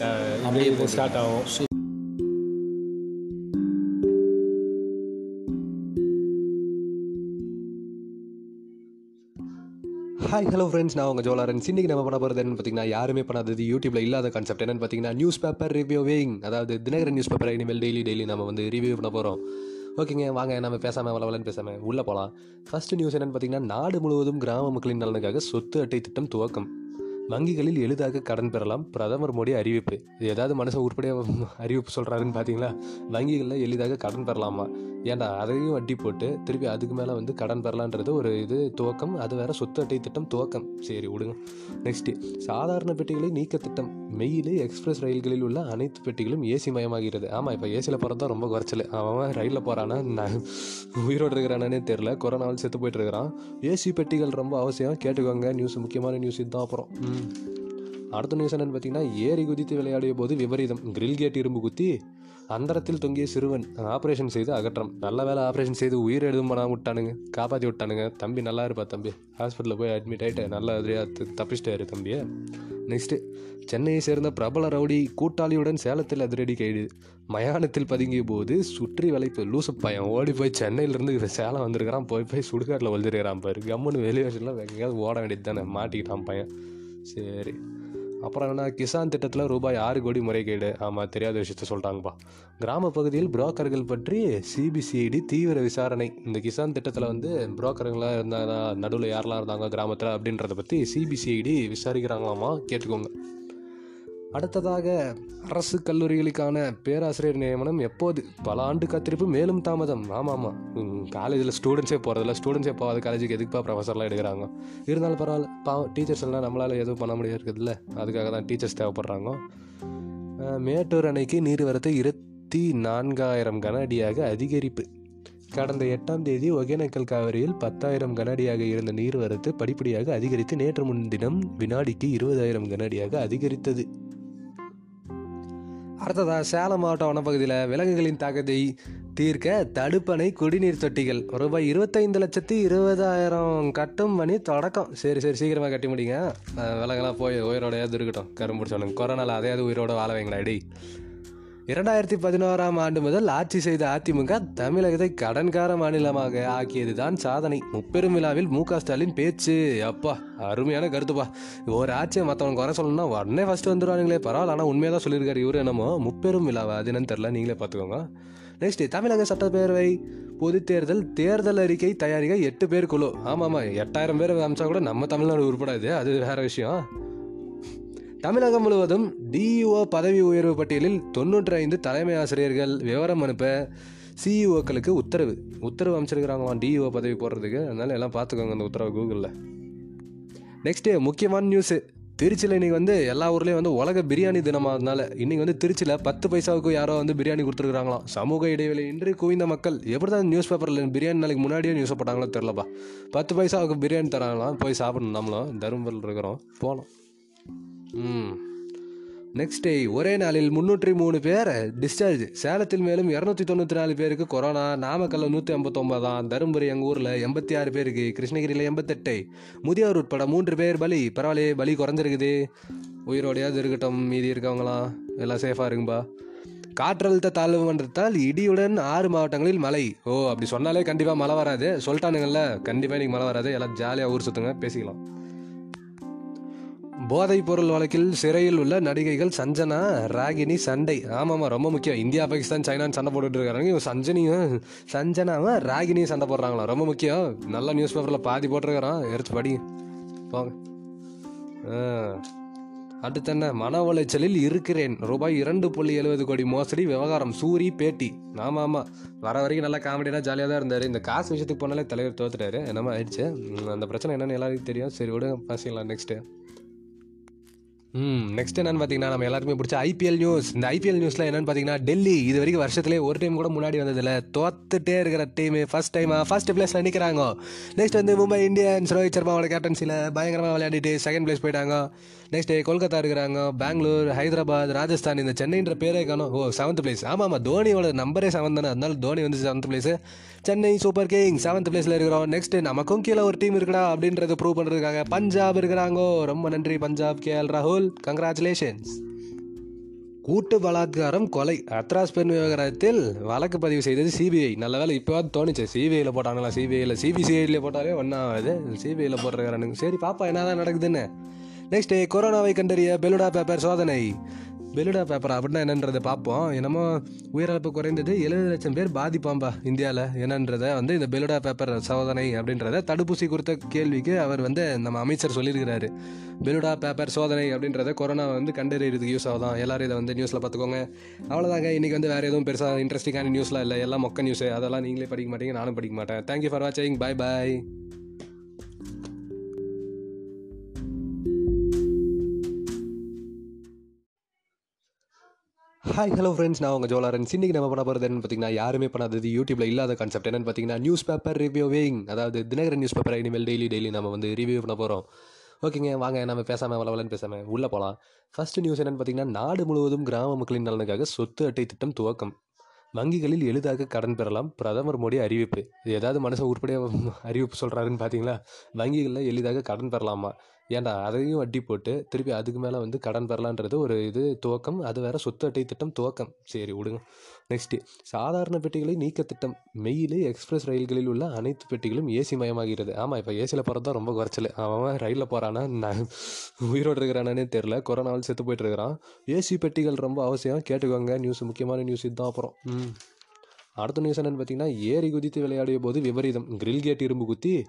அப்படியே ஸ்டார்ட் ஆகும் hi hello friends நான் உங்கள் ஜோலாரன் இன்றைக்கி நம்ம பண்ண போகிறது என்னன்னு பார்த்தீங்கன்னா யாருமே பண்ணாதது யூடியூப்ல இல்லாத கான்செப்ட் என்னன்னு பார்த்தீங்கன்னா நியூஸ் பேப்பர் ரிவ்யூவிங் அதாவது தினகரன் நியூஸ் பேப்பர் இனிமேல் டெய்லி டெய்லி நம்ம வந்து ரிவ்யூ பண்ண போகிறோம் ஓகேங்க வாங்க நம்ம பேசாமல் வளவலன்னு பேசாமல் உள்ளே போகலாம் ஃபர்ஸ்ட் நியூஸ் என்னன்னு பார்த்தீங்கன்னா நாடு முழுவதும் கிராம மக்களின் நலனுக்காக சொத்து அட்டை திட்டம் துவக்கம். வங்கிகளில் எளிதாக கடன் பெறலாம். பிரதமர் மோடி அறிவிப்பு. இது ஏதாவது மனுஷன் உருப்படியாக அறிவிப்பு சொல்கிறாருன்னு பார்த்தீங்களா வங்கிகளில் எளிதாக கடன் பெறலாமா? ஏன்டா அதையும் வட்டி போட்டு திருப்பி அதுக்கு மேலே வந்து கடன் பெறலான்றது ஒரு இது துவக்கம் அது வேற சொத்து அட்டை திட்டம் துவக்கம். சரி விடுங்க. நெக்ஸ்ட்டு சாதாரண பெட்டிகளை நீக்க திட்டம். மெயில் எக்ஸ்பிரஸ் ரயில்களில் உள்ள அனைத்து பெட்டிகளும் ஏசி மயமாகிறது. ஆமாம் இப்போ ஏசியில் போகிறது தான் ரொம்ப குறைச்சல். அவன் ரயிலில் போகிறானா நான் உயிரோடு இருக்கிறானே தெரில கொரோனாவில் செத்து போயிட்டு இருக்கிறான். ஏசி பெட்டிகள் ரொம்ப அவசியம். கேட்டுக்கோங்க. நியூஸ் முக்கியமான நியூஸ் இதுதான் அப்புறம். அடுத்த நியூஸ் என்னன்னு பார்த்தீங்கன்னா ஏரி குதித்து விளையாடிய போது விபரீதம். கிரில் கேட் இரும்பு குத்தி அந்தரத்தில் தொங்கிய சிறுவன் ஆப்ரேஷன் செய்து அகற்றம். நல்ல வேலை ஆப்ரேஷன் செய்து உயிர் எழுதும் பண்ணாம விட்டானுங்க. காப்பாற்றி விட்டானுங்க. தம்பி நல்லா இருப்பா தம்பி. ஹாஸ்பிட்டலில் போய் அட்மிட் ஆகிட்டு நல்லா அதிரியாக தப்பிச்சிட்டாரு தம்பியை. நெக்ஸ்ட்டு சென்னையை சேர்ந்த பிரபல ரவுடி கூட்டாளியுடன் சேலத்தில் அதிரடி கைது. மயானத்தில் பதுங்கிய போது சுற்றி வளைப்பு லூசு பையன் ஓடி போய் சென்னையிலேருந்து சேலம் வந்திருக்கிறான். போய் போய் சுடுகாட்டில் வளர்ந்துருக்கிறான் பாரு. கம்முன்னு வெளியே வச்சுலாம் எங்கேயாவது ஓட வேண்டியது தானே மாட்டிக்கிட்டான் பையன். சரி. அப்புறம் என்ன கிசான் திட்டத்தில் ரூபாய் ஆறு கோடி முறைகேடு. ஆமாம் தெரியாத விஷயத்த சொல்கிறாங்கப்பா கிராம பகுதியில் புரோக்கர்கள் பற்றி சிபிசிஐடி தீவிர விசாரணை. இந்த கிசான் திட்டத்தில் வந்து புரோக்கருங்களாம் இருந்தாங்க நடுவில் யாரெல்லாம் இருந்தாங்க கிராமத்தில் அப்படின்றத பற்றி சிபிசிஐடி விசாரிக்கிறாங்களாமா? கேட்டுக்கோங்க. அடுத்ததாக அரசு கல்லூரிகளுக்கான பேராசிரியர் நியமனம் எப்போது? பல ஆண்டு காத்திருப்பு மேலும் தாமதம். ஆமாம். ஆமாம் காலேஜில் ஸ்டூடெண்ட்ஸே போகிறதில்ல ஸ்டூடெண்ட்ஸே போகாத காலேஜுக்கு எதுக்குப்பா ப்ரொஃபஸர்லாம் எடுக்கிறாங்க? இருந்தாலும் பரவாயில்ல. பாவம் டீச்சர்ஸ் எல்லாம் நம்மளால் எதுவும் பண்ண முடியாது அதுக்காக தான் டீச்சர்ஸ் தேவைப்படுறாங்க. மேட்டூர் அணைக்கு நீர்வரத்து இருபத்தி நான்காயிரம் கன அடியாக அதிகரிப்பு. கடந்த எட்டாம் தேதி ஒகேனக்கல் காவிரியில் பத்தாயிரம் கனஅடியாக இருந்த நீர்வரத்து படிப்படியாக அதிகரித்து நேற்று முன்தினம் வினாடிக்கு இருபதாயிரம் கனஅடியாக அதிகரித்தது. அடுத்ததா சேலம் மாவட்ட வனப்பகுதியில் விலங்குகளின் தாக்கத்தை தீர்க்க தடுப்பணை குடிநீர் தொட்டிகள். ரூபாய் இருபத்தைந்து லட்சத்தி இருபதாயிரம் கட்டும் பணி தொடக்கம். சரி சரி சீக்கிரமாக கட்டி முடிங்க. விலங்கெல்லாம் போய் உயிரோடையாவது இருக்கட்டும் கரும்பு பிடிச்சவனுங்க கொரோனாவில் அதையாவது உயிரோட வாழ வைங்களா இரண்டாயிரத்தி பதினோராம் ஆண்டு முதல் ஆட்சி செய்த அதிமுக தமிழகத்தை கடன்கார மாநிலமாக ஆக்கியதுதான் சாதனை. முப்பெரும் விழாவில் மு க ஸ்டாலின் பேச்சு. அப்பா அருமையான கருத்துப்பா. ஒரு ஆட்சியை மற்றவங்க குறை சொல்லணும்னா உடனே ஃபர்ஸ்ட் வந்துடுவானுங்களே பரவாயில்ல ஆனால் உண்மையாக தான் சொல்லியிருக்காரு இவரு என்னமோ. முப்பெரும் விழாவா? அது என்னன்னு தெரில நீங்களே பார்த்துக்கோங்க. நெக்ஸ்ட் தமிழக சட்டப்பேரவை பொதுத் தேர்தல் தேர்தல் அறிக்கை தயாரிக்க எட்டு பேர் குழு. ஆமாம் ஆமாம் எட்டாயிரம் பேர் அமிச்சா கூட நம்ம தமிழ்நாடு உருப்படாது. அது வேற விஷயம். தமிழகம் முழுவதும் டிஇஓ பதவி உயர்வு பட்டியலில் தொண்ணூற்றி ஐந்து தலைமை ஆசிரியர்கள் விவரம் அனுப்ப சிஇஓக்களுக்கு உத்தரவு. உத்தரவு அமைச்சிருக்கிறாங்களாம் டிஇஓ பதவி போடுறதுக்கு. அதனால எல்லாம் பார்த்துக்கோங்க அந்த உத்தரவு கூகுளில் நெக்ஸ்ட்டு முக்கியமான நியூஸு திருச்சியில் இன்றைக்கி வந்து எல்லா ஊர்லேயும் வந்து உலக பிரியாணி தினமாகறதுனால இன்றைக்கி வந்து திருச்சியில் பத்து பைசாவுக்கு யாரோ வந்து பிரியாணி கொடுத்துருக்காங்களாம் சமூக இடைவெளி இன்றி குவிந்த மக்கள் எப்படி தான் நியூஸ் பேப்பரில் பிரியாணி நாளைக்கு முன்னாடியே நியூஸ் போட்டாங்களோ தெரிலப்பா பத்து பைசாவுக்கு பிரியாணி தராங்களாம். போய் சாப்பிடணும் நம்மளும். தருமபுரியில் இருக்கிறோம். போகலாம் நெக்ஸ்ட் டே ஒரே நாளில் முன்னூற்றி மூணு பேர் டிஸ்சார்ஜ் சேலத்தில் மேலும் இரநூத்தி தொண்ணூற்றி நாலு பேருக்கு கொரோனா நாமக்கல்ல நூற்றி ஐம்பத்தொம்பதாம் தருமபுரி எங்கள் ஊரில் எண்பத்தி ஆறு பேருக்கு கிருஷ்ணகிரியில் எண்பத்தெட்டு. முதியோர் உட்பட மூன்று பேர் பலி. பரவாயில்லையே பலி குறைஞ்சிருக்குது. உயிரோடையாவது இருக்கட்டும் மீதி இருக்கவங்களாம் எல்லாம் சேஃபாக இருக்கும்பா காற்றழுத்த தாழ்வு மன்றத்தால் இடியுடன் ஆறு மாவட்டங்களில் மழை. ஓ அப்படி சொன்னாலே கண்டிப்பாக மழை வராது. சொல்லிட்டானுங்கள்ல கண்டிப்பாக இன்றைக்கி மழை வராது. எல்லாம் ஜாலியாக ஊர் சுற்றுங்க பேசிக்கலாம். போதைப் பொருள் வழக்கில் சிறையில் உள்ள நடிகைகள் சஞ்சனா ராகினி சண்டை. ஆமாம்மா ரொம்ப முக்கியம். இந்தியா பாகிஸ்தான் சைனான்னு சண்டை போட்டுட்டு இருக்காங்க இவங்க சஞ்சனியும் சஞ்சனாவும் ராகினியும் சண்டை போடுறாங்களா ரொம்ப முக்கியம். நல்ல நியூஸ் பேப்பரில் பாதி போட்டிருக்கிறான். எரிச்சு படி. போங்க. அடுத்து என்ன? மன உளைச்சலில் இருக்கிறேன். ரூபாய் இரண்டு புள்ளி எழுபது கோடி மோசடி விவகாரம் சூரி பேட்டி. ஆமாம் ஆமாம் வர வரைக்கும் நல்லா காமெடியாக ஜாலியாக தான் இருந்தார். இந்த காசு விஷயத்துக்கு போனாலே தலைவர் தோத்துட்டாரு. என்னமா ஆயிடுச்சு. அந்த பிரச்சனை என்னன்னு எல்லாருக்கும் தெரியும். சரி விடுங்க. பேசிக்கலாம் நெக்ஸ்ட்டு ம் நெக்ஸ்ட் என்னன்னு பார்த்தீங்கன்னா நம்ம எல்லாருமே பிடிச்ச ஐபிஎல் நியூஸ் இந்த ஐபிஎல் நியூஸில் என்னன்னு பார்த்தீங்கன்னா டெல்லி இது வரைக்கும் வருஷத்துலேயே ஒரு டைம் கூட முன்னாடி வந்ததில்ல. தோத்துட்டே இருக்கிற டீம் ஃபர்ஸ்ட் டைமா ஃபர்ஸ்ட் பிளேஸில் நிற்கிறாங்க நெக்ஸ்ட் வந்து மும்பை இந்தியன்ஸ் ரோஹித் சர்மாவோட கேப்டன்சியில் பயங்கரமாக விளையாடிட்டு செகண்ட் பிளேஸ் போயிட்டாங்க. நெக்ஸ்ட் கொல்கத்தா இருக்கிறாங்க பெங்களூர் ஹைதராபாத் ராஜஸ்தான் இந்த சென்னைன்ற பேரே காணும். ஓ செவன்த் பிளேஸ் ஆமாம் ஆமாம் தோனியோட நம்பரே செவன் தானே. அதனால தோனி வந்து seventh place Chennai super king seventh பிளேஸில் இருக்கிறோம். நெக்ஸ்ட் நமக்கும் கீழே ஒரு டீம் இருக்குடா அப்படின்றத ப்ரூவ் பண்ணுறதுக்காக பஞ்சாப் இருக்கிறாங்க. ரொம்ப நன்றி பஞ்சாப் கேஎல் ராகுல். கங்க்ராச்சுலேஷன்ஸ் கூட்டு பலாத்காரம் கொலை. அத்ராஸ் பெண் விவகாரத்தில் வழக்கு பதிவு செய்தது சிபிஐ நல்ல வேலை இப்போவாது தோணுச்சு. சிபிஐயில் போட்டாங்களா? சிபிஐயில் சிபிசிஐடியில் போட்டாலே ஒன்றாவது சிபிஐயில் போட்டுருக்கானுங்க சரி பாப்பா என்னதான் நடக்குதுன்னு. நெக்ஸ்ட் கொரோனாவை கண்டறிய பெலுடா பேப்பர் சோதனை. பெலுடா பேப்பர் அப்படின்னா என்னன்றதை பார்ப்போம். என்னமோ உயிரிழப்பு குறைந்தது எழுபது லட்சம் பேர் பாதிப்பாம்பா இந்தியாவில் என்னன்றதை வந்து இந்த பெலுடா பேப்பர் சோதனை அப்படின்றத தடுப்பூசி குறித்த கேள்விக்கு அவர் வந்து நம்ம அமைச்சர் சொல்லியிருக்கிறாரு. பெலுடா பேப்பர் சோதனை அப்படின்றத கொரோனா வந்து கண்டறியறதுக்கு யூஸ் ஆகுதான். எல்லாரும் இதை வந்து நியூஸில் பார்த்துக்கோங்க. அவ்வளோதாங்க இன்றைக்கி வந்து வேறு எதுவும் பெருசாக இன்ட்ரெஸ்டிங்கான நியூஸ்லாம் இல்லை. எல்லாம் மொக்க நியூஸ் அதெல்லாம் நீங்களே படிக்க மாட்டீங்க. நானும் படிக்க மாட்டேன். தேங்க்யூ ஃபார் வாட்சிங் bye bye hi hello friends நான் உங்கள் ஜோலாரன். இன்னைக்கு நம்ம பண்ண போகிறது என்னன்னு பார்த்தீங்கன்னா யாருமே பண்ணாதது யூடியூப்ல இல்லாத கான்செப்ட் என்னன்னு பார்த்தீங்கன்னா நியூஸ் பேப்பர் ரிவ்யூவிங் அதாவது தினகரன் நியூஸ் பேப்பரை இனிமேல் டெய்லி டெய்லி நம்ம வந்து ரிவ்யூ பண்ண போகிறோம் ஓகேங்க வாங்க நம்ம பேசாமல் வளவலன்னு பேசாமல் உள்ளே போகலாம் ஃபஸ்ட்டு நியூஸ் என்னன்னு பார்த்தீங்கன்னா நாடு முழுவதும் கிராம மக்களின் நலனுக்காக சொத்து அட்டை திட்டம் துவக்கம். வங்கிகளில் எளிதாக கடன் பெறலாம். பிரதமர் மோடி அறிவிப்பு. இது ஏதாவது மனுஷன் உருப்படியாக அறிவிப்பு சொல்கிறாருன்னு பார்த்தீங்களா வங்கிகளில் எளிதாக கடன் பெறலாமா? ஏன்டா அதையும் வட்டி போட்டு திருப்பி அதுக்கு மேலே வந்து கடன் பெறலான்றது ஒரு இது துவக்கம். அது வேறு சொத்து அட்டை திட்டம் துவக்கம். சரி விடுங்க. நெக்ஸ்ட்டு சாதாரண பெட்டிகளை நீக்க திட்டம். மெயில் எக்ஸ்பிரஸ் ரயில்களில் உள்ள அனைத்து பெட்டிகளும் ஏசி மயமாகிறது. ஆமாம் இப்போ ஏசியில் போகிறது தான் ரொம்ப குறைச்சல். அவன் ரயிலில் போகிறானா நான் உயிரோடு இருக்கிறானே தெரில கொரோனாவில் செத்து போயிட்டு இருக்கிறான். ஏசி பெட்டிகள் ரொம்ப அவசியம். கேட்டுக்கோங்க. நியூஸ் முக்கியமான நியூஸ் இதுதான் அப்புறம். அடுத்த நியூஸ் என்னென்னு பார்த்தீங்கன்னா ஏரி குதித்து விளையாடிய போது விபரீதம். கிரில் கேட் இரும்பு குத்தி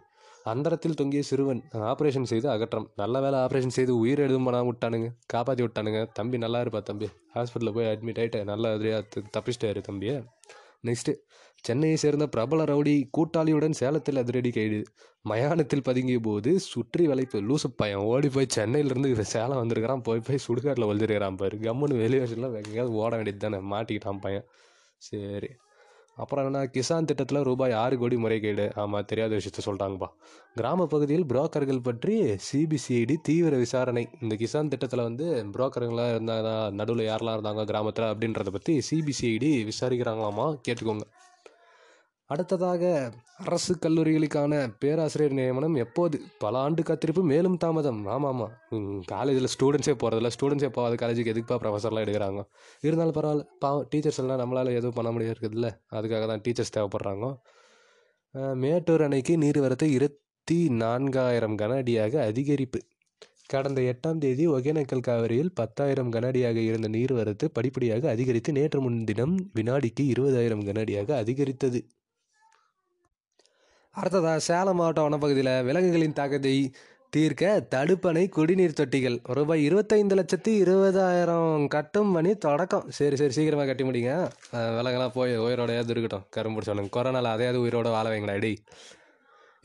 அந்தரத்தில் தொங்கிய சிறுவன் ஆப்ரேஷன் செய்து அகற்றம். நல்ல வேலை ஆப்ரேஷன் செய்து உயிர் எதுவும் பண்ணாம விட்டானுங்க. காப்பாற்றி விட்டானுங்க. தம்பி நல்லா இருப்பா தம்பி. ஹாஸ்பிட்டலில் போய் அட்மிட் ஆகிட்டு நல்லா எதிரியாக தப்பிச்சிட்டாரு தம்பியை. நெக்ஸ்ட்டு சென்னையை சேர்ந்த பிரபல ரவுடி கூட்டாளியுடன் சேலத்தில் அதிரடி கைது. மயானத்தில் பதுங்கிய போது சுற்றி வளைப்பு லூசு பையன் ஓடி போய் சென்னையிலேருந்து சேலம் வந்திருக்கிறான். போய் போய் சுடுகாட்டில் ஒழிச்சிருக்கிறான் பாரு. கம்முன்னு வெளியே வச்சுலாம் எங்கேயாவது ஓட வேண்டியது தானே. மாட்டிக்கிட்டான் பையன். சரி. அப்புறம் என்ன கிசான் திட்டத்தில் ரூபாய் ஆறு கோடி முறைகேடு. ஆமாம் தெரியாத விஷயத்த சொல்லிட்டாங்கப்பா கிராம பகுதியில் புரோக்கர்கள் பற்றி சிபிசிஐடி தீவிர விசாரணை. இந்த கிசான் திட்டத்தில் வந்து புரோக்கருங்களாம் இருந்தாங்க நடுவில் யாரெல்லாம் இருந்தாங்க கிராமத்தில் அப்படின்றத பற்றி சிபிசிஐடி விசாரிக்கிறாங்களாமா? கேட்டுக்கோங்க. அடுத்ததாக அரசு கல்லூரிகளுக்கான பேராசிரியர் நியமனம் எப்போது? பல ஆண்டு காத்திருப்பு மேலும் தாமதம். ஆமாம். ஆமாம் காலேஜில் ஸ்டூடெண்ட்ஸே போகிறதில்ல ஸ்டூடெண்ட்ஸே போகாத காலேஜுக்கு எதுக்குப்பா ப்ரொஃபஸர்லாம் எடுக்கிறாங்க? இருந்தாலும் பரவாயில்ல. பாவம் டீச்சர்ஸ் எல்லாம் நம்மளால் எதுவும் பண்ண முடியாதுல்ல அதுக்காக தான் டீச்சர்ஸ் தேவைப்படுறாங்க. மேட்டூர் அணைக்கு நீர்வரத்து இருபத்தி நான்காயிரம் கன அடியாக அதிகரிப்பு. கடந்த எட்டாம் தேதி ஒகேனக்கல் காவிரியில் பத்தாயிரம் கனஅடியாக இருந்த நீர்வரத்து படிப்படியாக அதிகரித்து நேற்று முன்தினம் வினாடிக்கு இருபதாயிரம் கனஅடியாக அதிகரித்தது. அடுத்ததாக சேலம் மாவட்ட வனப்பகுதியில் விலங்குகளின் தாக்கத்தை தீர்க்க தடுப்பணை குடிநீர் தொட்டிகள். ரூபாய் இருபத்தைந்து லட்சத்தி இருபதாயிரம் கட்டும் பணி தொடக்கம். சரி சரி சீக்கிரமாக கட்டி முடிங்க. விலங்கெல்லாம் போய் உயிரோடையாவது இருக்கட்டும் கரும்பு சொல்லுங்கள் கொரோனாவில் அதையாவது உயிரோட வாழ வைங்களா அடி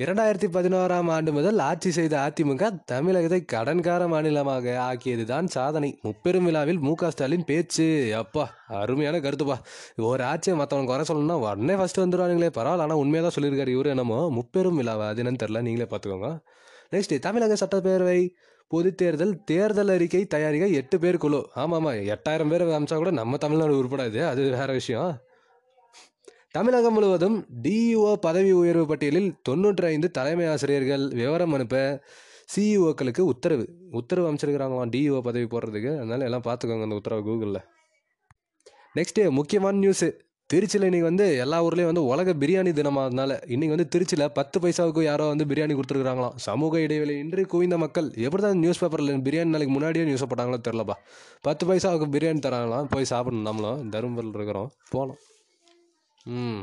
இரண்டாயிரத்தி பதினோராம் ஆண்டு முதல் ஆட்சி செய்த அதிமுக தமிழகத்தை கடன்கார மாநிலமாக ஆக்கியதுதான் சாதனை. முப்பெரும் விழாவில் மு க ஸ்டாலின் பேச்சு. அப்பா அருமையான கருத்துப்பா. ஒரு ஆட்சியை மற்றவங்க குறை சொல்லணும்னா உடனே ஃபஸ்ட்டு வந்துடுவானுங்களே பரவாயில்ல ஆனால் உண்மையாக தான் சொல்லியிருக்காரு இவரு என்னமோ. முப்பெரும் விழாவா அது என்னன்னு தெரில நீங்களே பார்த்துக்கோங்க. நெக்ஸ்ட் தமிழக சட்டப்பேரவை பொது தேர்தல் தேர்தல் அறிக்கை தயாரிக்க எட்டு பேர் குழு. ஆமாம் ஆமாம் எட்டாயிரம் பேர் அமிச்சா கூட நம்ம தமிழ்நாடு உருப்படாது அது வேற விஷயம். தமிழகம் முழுவதும் டிஇஓ பதவி உயர்வு பட்டியலில் தொண்ணூற்றி ஐந்து தலைமை ஆசிரியர்கள் விவரம் அனுப்ப சிஇஓக்களுக்கு உத்தரவு. உத்தரவு அமைச்சிருக்கிறாங்களாம் டிஇஓ பதவி போடுறதுக்கு. அதனால எல்லாம் பார்த்துக்கோங்க அந்த உத்தரவு கூகுளில் நெக்ஸ்ட்டு முக்கியமான நியூஸு திருச்சியில் இன்றைக்கி வந்து எல்லா ஊர்லேயும் வந்து உலக பிரியாணி தினமாகனால இன்றைக்கி வந்து திருச்சியில் பத்து பைசாவுக்கு யாரோ வந்து பிரியாணி கொடுத்துருக்காங்களாம் சமூக இடைவெளி இன்றி குவிந்த மக்கள் எப்படி தான் நியூஸ் பேப்பரில் பிரியாணி நாளைக்கு முன்னாடியே நியூஸ் போட்டாங்களோ தெரிலப்பா பத்து பைசாவுக்கு பிரியாணி தராங்களாம். போய் சாப்பிடணும் நம்மளும். தருமபுரியில் இருக்கிறோம். போகலாம். ம்.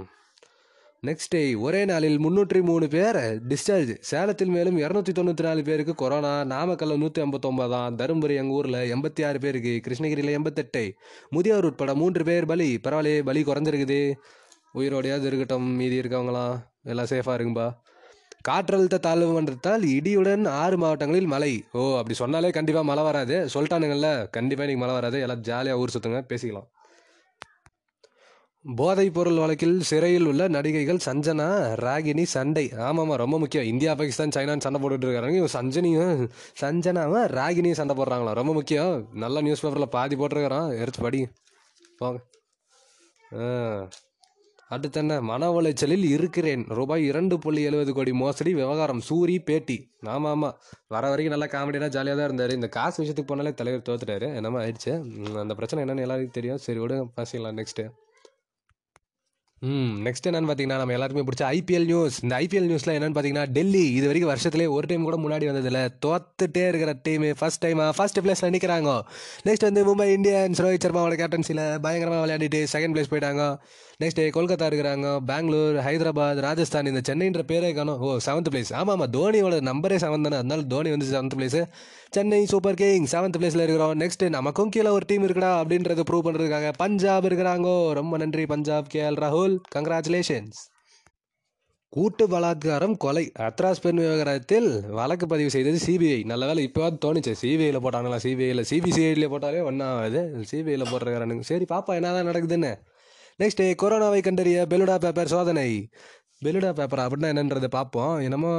நெக்ஸ்ட் டே ஒரே நாளில் முந்நூற்றி மூணு பேர் டிஸ்சார்ஜ் சேலத்தில் மேலும் இரநூத்தி தொண்ணூற்றி நாலு பேருக்கு கொரோனா நாமக்கல்ல நூற்றி ஐம்பத்தொம்பதாம் தருமபுரி எங்கள் ஊரில் எண்பத்தி ஆறு பேருக்கு கிருஷ்ணகிரியில் எண்பத்தெட்டு. முதியோர் உட்பட மூன்று பேர் பலி. பரவாயில்லையே பலி குறைஞ்சிருக்குது. உயிரோடையாவது இருக்கட்டும் மீதி இருக்கவங்களாம். எல்லாம் சேஃபாக இருக்கும்பா காற்றழுத்த தாழ்வு மன்றத்தால் இடியுடன் ஆறு மாவட்டங்களில் மழை. ஓ அப்படி சொன்னாலே கண்டிப்பாக மழை வராது. சொல்லிட்டானுங்கள்ல கண்டிப்பாக இன்னைக்கு மழை வராது. எல்லாம் ஜாலியாக ஊர் சுற்றுங்க பேசிக்கலாம். போதைப் பொருள் வழக்கில் சிறையில் உள்ள நடிகைகள் சஞ்சனா ராகினி சண்டை. ஆமாம்மா ரொம்ப முக்கியம். இந்தியா பாகிஸ்தான் சைனான்னு சண்டை போட்டுட்டு இருக்காங்க. இவன் சஞ்சனியும் சஞ்சனாவும் ராகினியும் சண்டை போடுறாங்களா? ரொம்ப முக்கியம். நல்ல நியூஸ் பேப்பரில் பாதி போட்டிருக்கிறான். எடுத்து படி. போங்க. அடுத்து என்ன? மன உளைச்சலில் இருக்கிறேன். ரூபாய் இரண்டு புள்ளி எழுபது கோடி மோசடி விவகாரம் சூரி பேட்டி. ஆமாம் ஆமாம் வர வரைக்கும் நல்லா காமெடியாக ஜாலியாக தான் இருந்தார். இந்த காசு விஷயத்துக்கு போனாலே தலைவர் தோத்துட்டாரு. என்னமா ஆயிடுச்சு. அந்த பிரச்சனை என்னென்னு எல்லாருக்கும் தெரியும். சரி விடுங்க. பேசிக்கலாம் நெக்ஸ்ட்டு ம் நெக்ஸ்ட் என்னன்னு பார்த்தீங்கன்னா நம்ம எல்லாருமே பிடிச்ச ஐபிஎல் நியூஸ் இந்த ஐபிஎல் நியூஸில் என்னன்னு பார்த்தீங்கன்னா டெல்லி இது வரைக்கும் வருஷத்துலேயே ஒரு டைம் கூட முன்னாடி வந்ததில்ல. தோத்துட்டே இருக்கிற டீம் ஃபர்ஸ்ட் டைமாக ஃபர்ஸ்ட் பிளேஸில் நிற்கிறாங்க நெக்ஸ்ட் வந்து மும்பை இந்தியன்ஸ் ரோஹித் சர்மாவோட கேப்டன்சியில் பயங்கரமாக விளையாடிட்டு செகண்ட் பிளேஸ் போயிட்டாங்க. நெக்ஸ்ட் கொல்கத்தா இருக்கிறாங்க பெங்களூர் ஹைதராபாத் ராஜஸ்தான் இந்த சென்னைன்ற பேரே காணும். ஓ செவன்த் பிளேஸ் ஆமாம் ஆமாம் தோனியோட நம்பரே செவன் தானே. அதனால தோனி வந்து seventh place Chennai super king seventh பிளேஸில் இருக்கிறோம். நெக்ஸ்ட் நமக்கும் கீழே ஒரு டீம் இருக்குடா அப்படின்றத ப்ரூவ் பண்ணுறதுக்காக பஞ்சாப் இருக்கிறாங்க. ரொம்ப நன்றி பஞ்சாப் கே எல் ராகுல் கங்க்ராச்சுலேஷன்ஸ் கூட்டு பலாத்காரம் கொலை. அத்ராஸ் பெண் விவகாரத்தில் வழக்கு பதிவு செய்தது சிபிஐ நல்ல வேலை இப்போவாது தோணுச்சு. சிபிஐயில் போட்டாங்களா சிபிஐயில் சிபிசிஐடியில் போட்டாலே ஒன்றாவது சிபிஐயில் போடுறாங்க சரி பாப்பா என்னதான் நடக்குதுன்னு. நெக்ஸ்ட்டு கொரோனாவை கண்டறிய பெலுடா பேப்பர் சோதனை. பெலுடா பேப்பர் அப்படின்னா என்னன்றதை பார்ப்போம். என்னமோ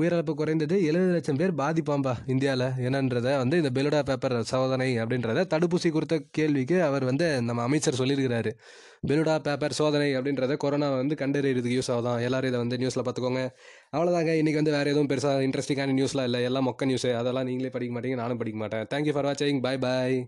உயிரிழப்பு குறைந்தது எழுபது லட்சம் பேர் பாதிப்பாம்பா இந்தியாவில் என்னன்றதை வந்து இந்த பெலுடா பேப்பர் சோதனை அப்படின்றத தடுப்பூசி குறித்த கேள்விக்கு அவர் வந்து நம்ம அமைச்சர் சொல்லியிருக்கிறாரு. பெலுடா பேப்பர் சோதனை அப்படின்றத கொரோனா வந்து கண்டறியறதுக்கு யூஸ் ஆகும் எல்லாரும் இதை வந்து நியூஸில் பார்த்துக்கோங்க. அவ்வளோதாங்க இன்றைக்கி வந்து வேறு எதுவும் பெருசாக இன்ட்ரெஸ்டிங்கான நியூஸ்லாம் இல்லை. எல்லாம் மொக்க நியூஸ் அதெல்லாம் நீங்களே படிக்க மாட்டீங்க. நானும் படிக்க மாட்டேன். தேங்க்யூ ஃபார் வாட்சிங் பாய் பாய்